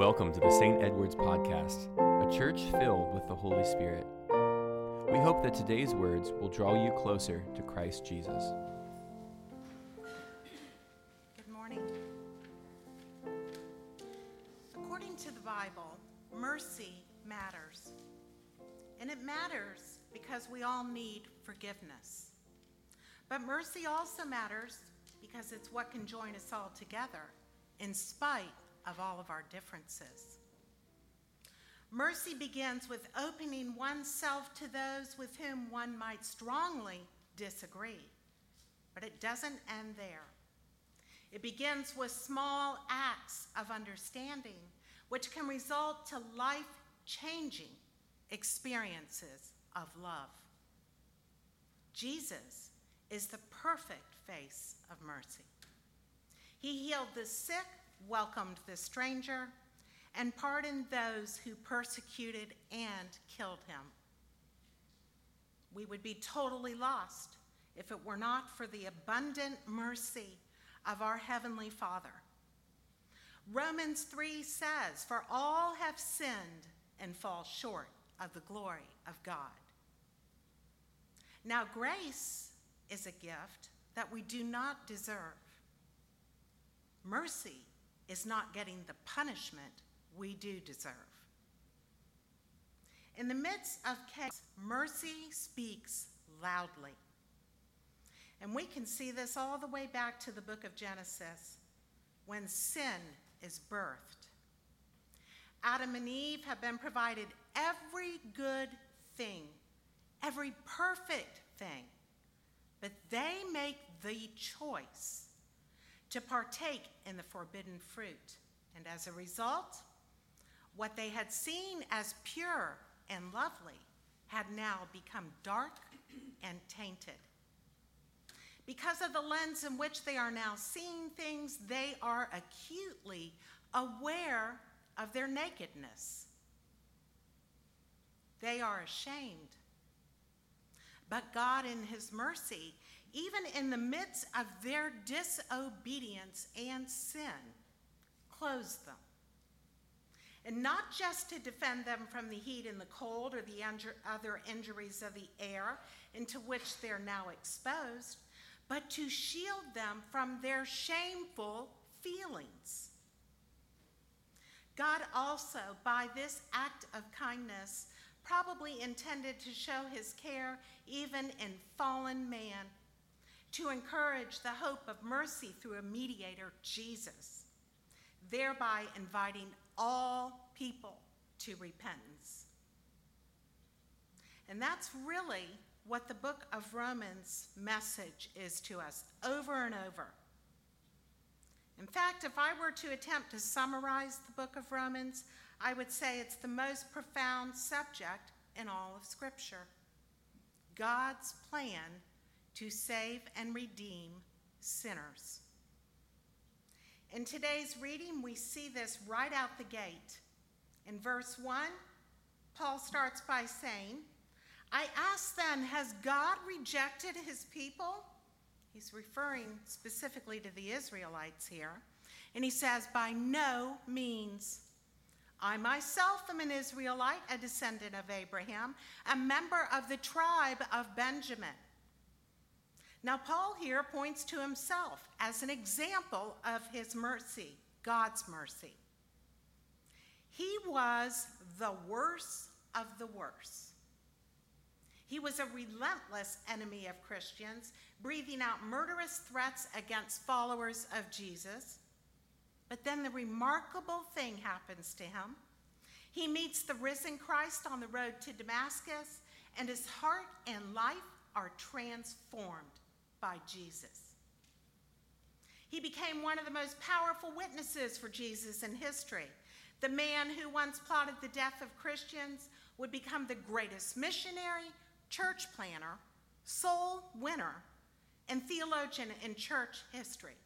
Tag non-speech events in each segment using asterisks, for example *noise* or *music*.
Welcome to the St. Edward's Podcast, a church filled with the Holy Spirit. We hope that today's words will draw you closer to Christ Jesus. Good morning. According to the Bible, mercy matters. And it matters because we all need forgiveness. But mercy also matters because it's what can join us all together in spite of all of our differences. Mercy begins with opening oneself to those with whom one might strongly disagree. But it doesn't end there. It begins with small acts of understanding, which can result to life changing experiences of love. Jesus is the perfect face of mercy. He healed the sick welcomed the stranger, and pardoned those who persecuted and killed him. We would be totally lost if it were not for the abundant mercy of our Heavenly Father. Romans 3 says, For all have sinned and fall short of the glory of God. Now, grace is a gift that we do not deserve. Mercy is not getting the punishment we do deserve. In the midst of chaos, mercy speaks loudly. And we can see this all the way back to the book of Genesis when sin is birthed. Adam and Eve have been provided every good thing, every perfect thing, but they make the choice to partake in the forbidden fruit. And as a result, what they had seen as pure and lovely had now become dark and tainted. Because of the lens in which they are now seeing things, they are acutely aware of their nakedness. They are ashamed. But God, in His mercy, even in the midst of their disobedience and sin, clothes them. And not just to defend them from the heat and the cold or the other injuries of the air into which they're now exposed, but to shield them from their shameful feelings. God also, by this act of kindness, probably intended to show his care even in fallen man to encourage the hope of mercy through a mediator, Jesus, thereby inviting all people to repentance. And that's really what the book of Romans message is to us over and over. In fact, if I were to attempt to summarize the book of Romans, I would say it's the most profound subject in all of Scripture God's plan to save and redeem sinners. In today's reading, we see this right out the gate. In verse 1, Paul starts by saying, I ask then, has God rejected his people? He's referring specifically to the Israelites here. And he says, By no means. I myself am an Israelite, a descendant of Abraham, a member of the tribe of Benjamin. Now, Paul here points to himself as an example of his mercy, God's mercy. He was the worst of the worst. He was a relentless enemy of Christians, breathing out murderous threats against followers of Jesus. But then the remarkable thing happens to him. He meets the risen Christ on the road to Damascus, and his heart and life are transformed by Jesus. He became one of the most powerful witnesses for Jesus in history. The man who once plotted the death of Christians would become the greatest missionary, church planter, soul winner, and theologian in church history,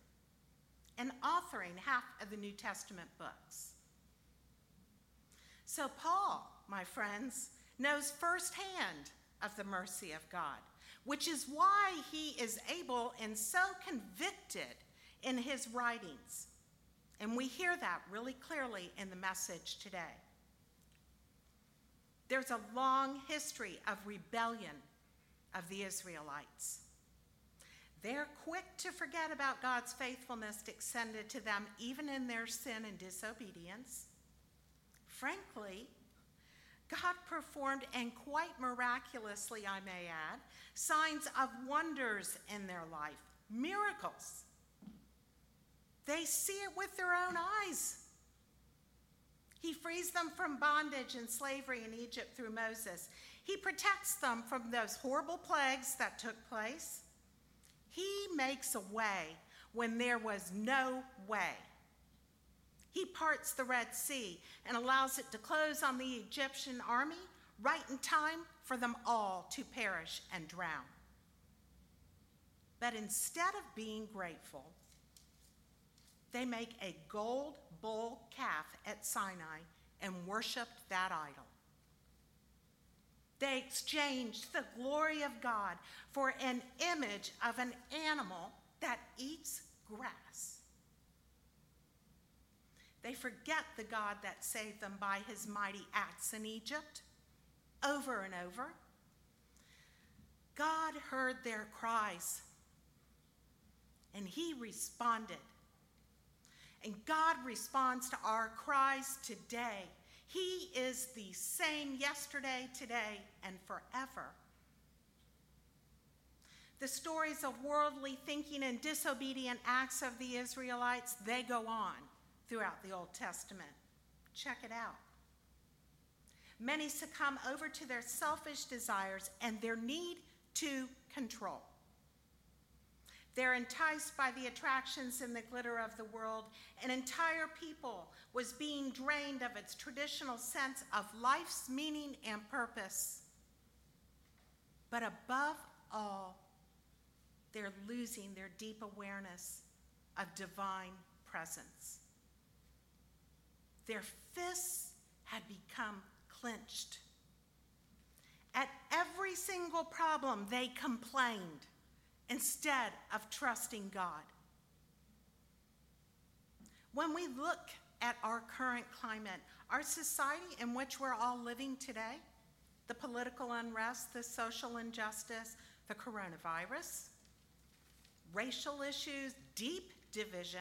and authoring half of the New Testament books. So, Paul, my friends, knows firsthand of the mercy of God which is why he is able and so convicted in his writings. And we hear that really clearly in the message today. There's a long history of rebellion of the Israelites. They're quick to forget about God's faithfulness extended to them even in their sin and disobedience. Frankly, God performed, and quite miraculously, I may add, signs of wonders in their life, miracles. They see it with their own eyes. He frees them from bondage and slavery in Egypt through Moses. He protects them from those horrible plagues that took place. He makes a way when there was no way. He parts the Red Sea and allows it to close on the Egyptian army right in time for them all to perish and drown. But instead of being grateful, they make a gold bull calf at Sinai and worshiped that idol. They exchanged the glory of God for an image of an animal that eats grass. They forget the God that saved them by his mighty acts in Egypt over and over. God heard their cries and he responded. And God responds to our cries today. He is the same yesterday, today, and forever. The stories of worldly thinking and disobedient acts of the Israelites, they go on throughout the Old Testament. Check it out. Many succumb over to their selfish desires and their need to control. They're enticed by the attractions and the glitter of the world. An entire people was being drained of its traditional sense of life's meaning and purpose. But above all, they're losing their deep awareness of divine presence. Their fists had become clenched. At every single problem, they complained instead of trusting God. When we look at our current climate, our society in which we're all living today, the political unrest, the social injustice, the coronavirus, racial issues, deep division,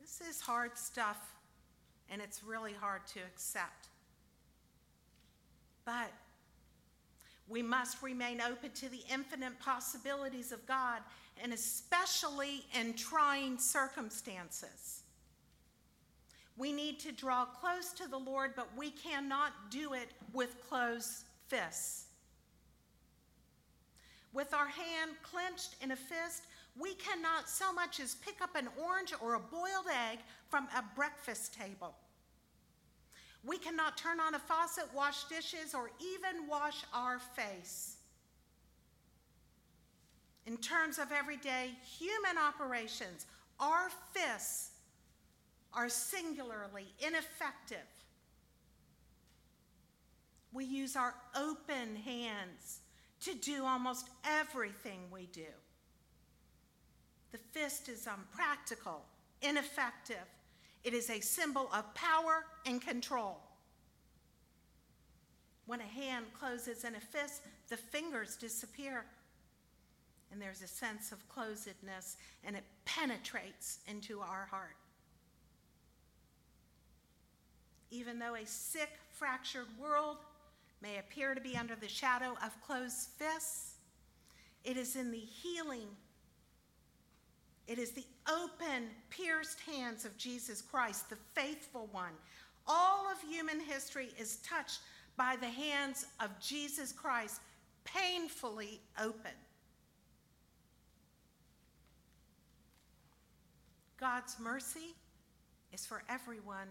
this is hard stuff and it's really hard to accept. But we must remain open to the infinite possibilities of God, and especially in trying circumstances. We need to draw close to the Lord, but we cannot do it with closed fists. With our hand clenched in a fist, we cannot so much as pick up an orange or a boiled egg from a breakfast table. We cannot turn on a faucet, wash dishes, or even wash our face. In terms of everyday human operations, our fists are singularly ineffective. We use our open hands to do almost everything we do. The fist is um, unpractical, ineffective, it is a symbol of power and control. When a hand closes in a fist, the fingers disappear. And there's a sense of closedness, and it penetrates into our heart. Even though a sick, fractured world may appear to be under the shadow of closed fists, it is in the healing it is the open, pierced hands of Jesus Christ, the faithful one. All of human history is touched by the hands of Jesus Christ, painfully open. God's mercy is for everyone.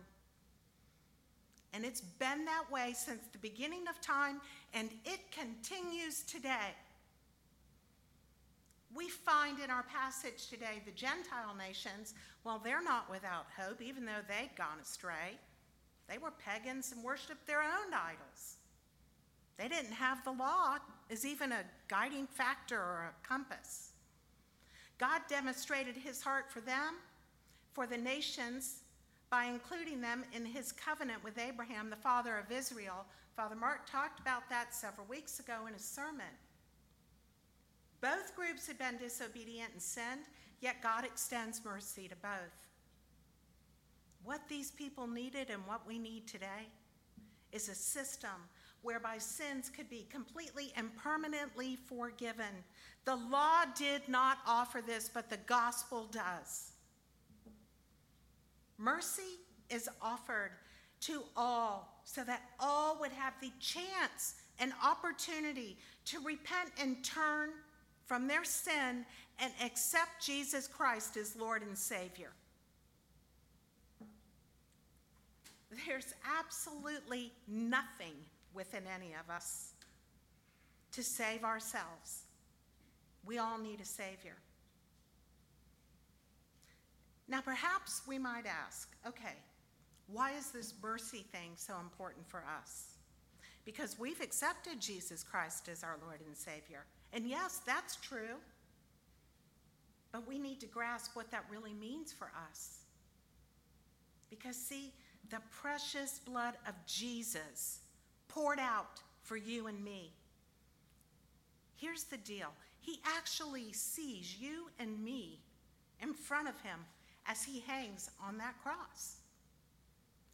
And it's been that way since the beginning of time, and it continues today. We find in our passage today the Gentile nations, well, they're not without hope, even though they'd gone astray. They were pagans and worshiped their own idols. They didn't have the law as even a guiding factor or a compass. God demonstrated his heart for them for the nations by including them in his covenant with Abraham, the father of Israel. Father Mark talked about that several weeks ago in his sermon. Both groups had been disobedient and sinned, yet God extends mercy to both. What these people needed and what we need today is a system whereby sins could be completely and permanently forgiven. The law did not offer this, but the gospel does. Mercy is offered to all so that all would have the chance and opportunity to repent and turn from their sin and accept Jesus Christ as Lord and Savior. There's absolutely nothing within any of us to save ourselves. We all need a Savior. Now, perhaps we might ask okay, why is this mercy thing so important for us? Because we've accepted Jesus Christ as our Lord and Savior. And yes, that's true. But we need to grasp what that really means for us. Because, see, the precious blood of Jesus poured out for you and me. Here's the deal He actually sees you and me in front of Him as He hangs on that cross.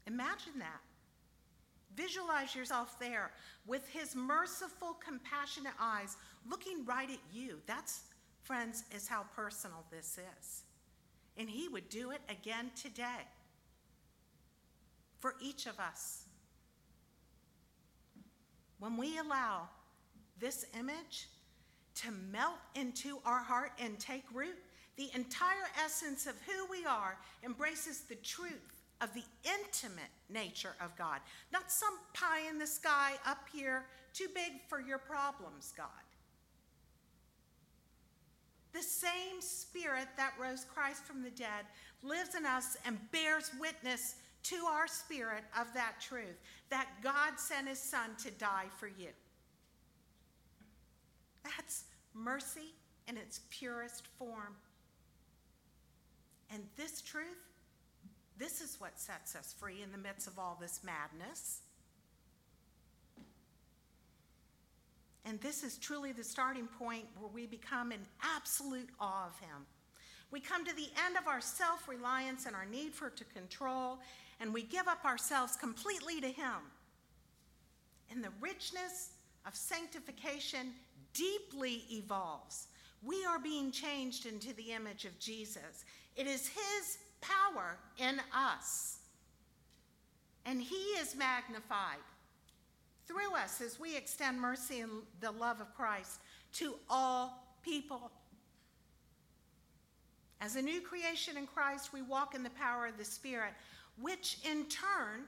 Imagine that. Visualize yourself there with His merciful, compassionate eyes looking right at you. That's, friends, is how personal this is. And He would do it again today for each of us. When we allow this image to melt into our heart and take root, the entire essence of who we are embraces the truth of the intimate nature of God, not some pie in the sky up here, too big for your problems, God. The same spirit that rose Christ from the dead lives in us and bears witness to our spirit of that truth that God sent his son to die for you. That's mercy in its purest form. And this truth, this is what sets us free in the midst of all this madness. And this is truly the starting point where we become in absolute awe of Him. We come to the end of our self reliance and our need for to control, and we give up ourselves completely to Him. And the richness of sanctification deeply evolves. We are being changed into the image of Jesus. It is His power in us. And He is magnified through us as we extend mercy and the love of Christ to all people. As a new creation in Christ, we walk in the power of the Spirit, which in turn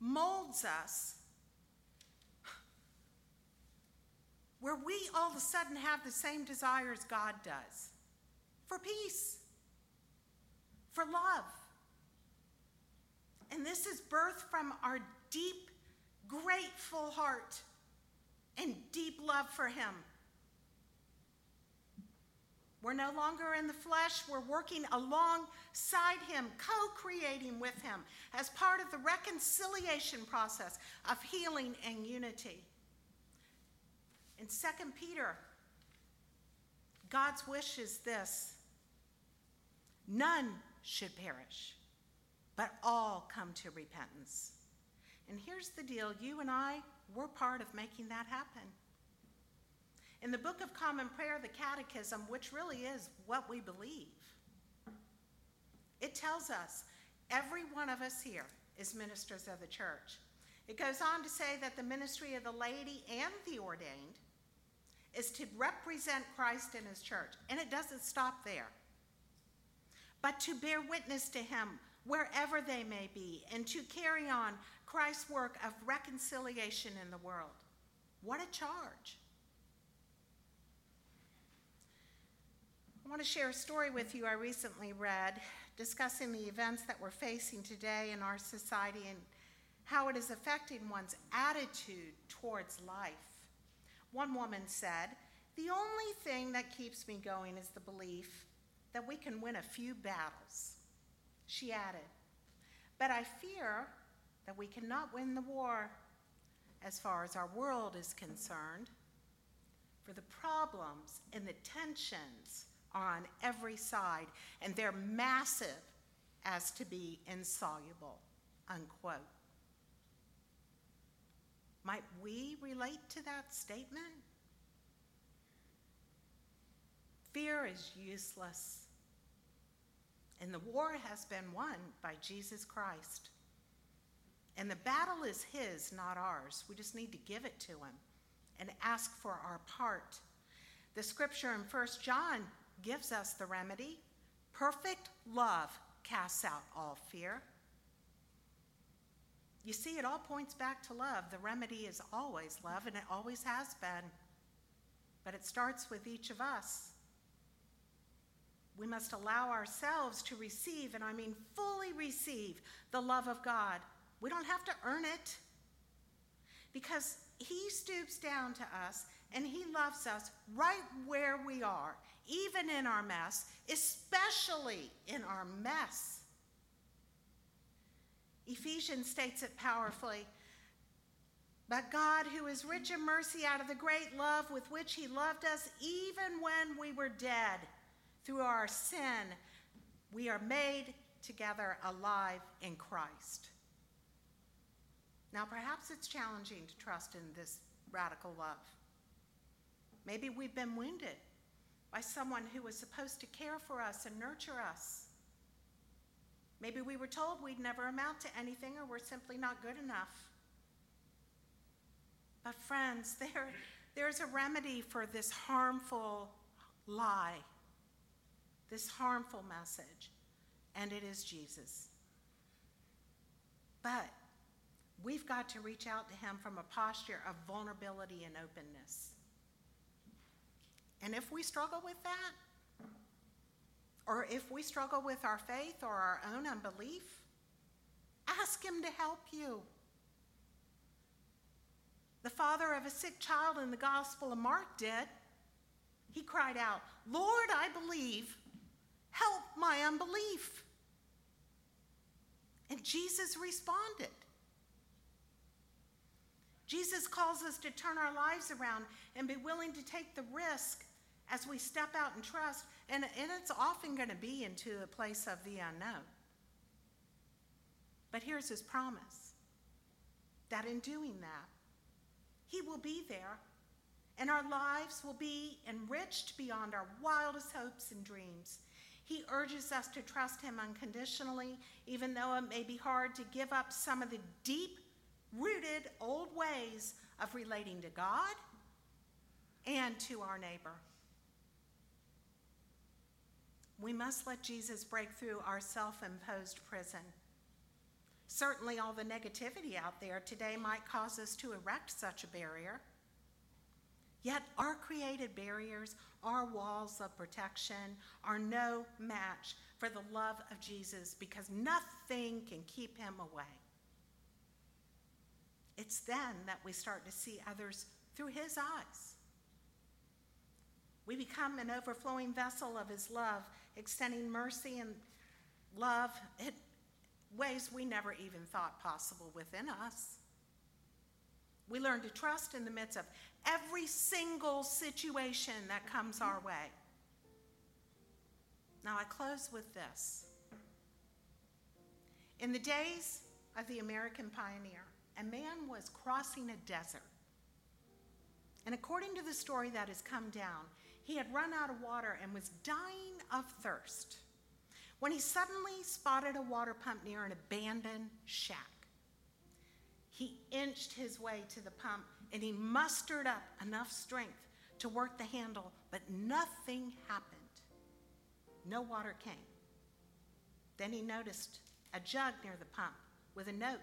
molds us where we all of a sudden have the same desires God does for peace, for love. And this is birthed from our deep, grateful heart and deep love for Him. We're no longer in the flesh. We're working alongside Him, co creating with Him as part of the reconciliation process of healing and unity. In 2 Peter, God's wish is this none should perish, but all come to repentance. And here's the deal you and I, we're part of making that happen. In the Book of Common Prayer, the Catechism, which really is what we believe, it tells us every one of us here is ministers of the church. It goes on to say that the ministry of the laity and the ordained is to represent Christ in his church. And it doesn't stop there, but to bear witness to him wherever they may be and to carry on Christ's work of reconciliation in the world. What a charge! I want to share a story with you I recently read discussing the events that we're facing today in our society and how it is affecting one's attitude towards life. One woman said, The only thing that keeps me going is the belief that we can win a few battles She added, But I fear that we cannot win the war as far as our world is concerned, for the problems and the tensions are on every side, and they're massive as to be insoluble. Unquote. Might we relate to that statement? Fear is useless. And the war has been won by Jesus Christ. And the battle is his, not ours. We just need to give it to him and ask for our part. The scripture in 1 John gives us the remedy. Perfect love casts out all fear. You see, it all points back to love. The remedy is always love, and it always has been. But it starts with each of us. We must allow ourselves to receive, and I mean fully receive, the love of God we don't have to earn it because He stoops down to us and He loves us right where we are, even in our mess, especially in our mess. Ephesians states it powerfully. But God, who is rich in mercy, out of the great love with which He loved us, even when we were dead through our sin, we are made together alive in Christ. Now, perhaps it's challenging to trust in this radical love. Maybe we've been wounded by someone who was supposed to care for us and nurture us. Maybe we were told we'd never amount to anything or we're simply not good enough. But, friends, *laughs* there, there's a remedy for this harmful lie, this harmful message, and it is Jesus. But We've got to reach out to Him from a posture of vulnerability and openness. And if we struggle with that, or if we struggle with our faith or our own unbelief, ask Him to help you. The father of a sick child in the Gospel of Mark did. He cried out, Lord, I believe, help my unbelief. And Jesus responded. Jesus calls us to turn our lives around and be willing to take the risk as we step out and trust. And, and it's often going to be into a place of the unknown. But here's his promise that in doing that, he will be there and our lives will be enriched beyond our wildest hopes and dreams. He urges us to trust him unconditionally, even though it may be hard to give up some of the deep rooted old ways of relating to God and to our neighbor. We must let Jesus break through our self imposed prison. Certainly, all the negativity out there today might cause us to erect such a barrier. Yet, our created barriers, our walls of protection, are no match for the love of Jesus because nothing can keep him away. It's then that we start to see others through His eyes. We become an overflowing vessel of His love, extending mercy and love in ways we never even thought possible within us. We learn to trust in the midst of every single situation that comes our way. Now, I close with this. In the days of the American pioneer, a man was crossing a desert. And according to the story that has come down, he had run out of water and was dying of thirst when he suddenly spotted a water pump near an abandoned shack. He inched his way to the pump and he mustered up enough strength to work the handle, but nothing happened. No water came. Then he noticed a jug near the pump with a note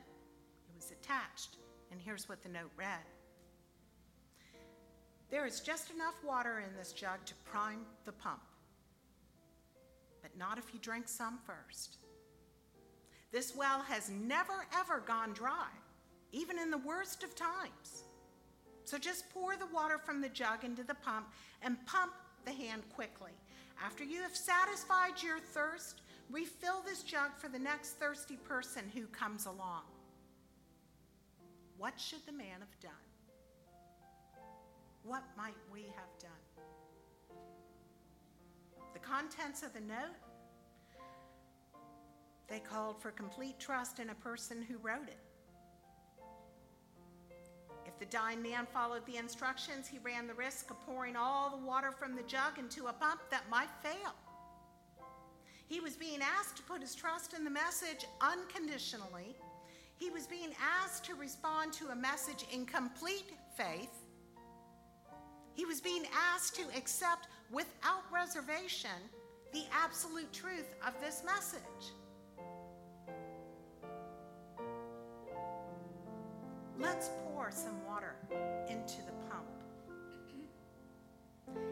It was attached, and here's what the note read There is just enough water in this jug to prime the pump, but not if you drink some first. This well has never ever gone dry, even in the worst of times. So just pour the water from the jug into the pump and pump the hand quickly. After you have satisfied your thirst, refill this jug for the next thirsty person who comes along. What should the man have done? What might we have done? The contents of the note they called for complete trust in a person who wrote it. The dying man followed the instructions, he ran the risk of pouring all the water from the jug into a pump that might fail. He was being asked to put his trust in the message unconditionally. He was being asked to respond to a message in complete faith. He was being asked to accept without reservation the absolute truth of this message. Let's pour some water into the pump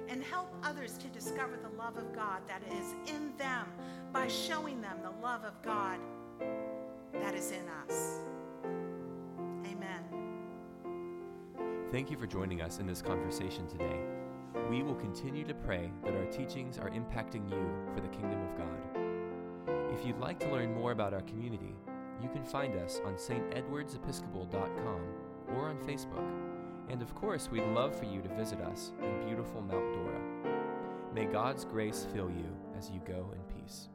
and help others to discover the love of God that is in them by showing them the love of God that is in us. Amen. Thank you for joining us in this conversation today. We will continue to pray that our teachings are impacting you for the kingdom of God. If you'd like to learn more about our community, you can find us on stedwardsepiscopal.com or on Facebook. And of course, we'd love for you to visit us in beautiful Mount Dora. May God's grace fill you as you go in peace.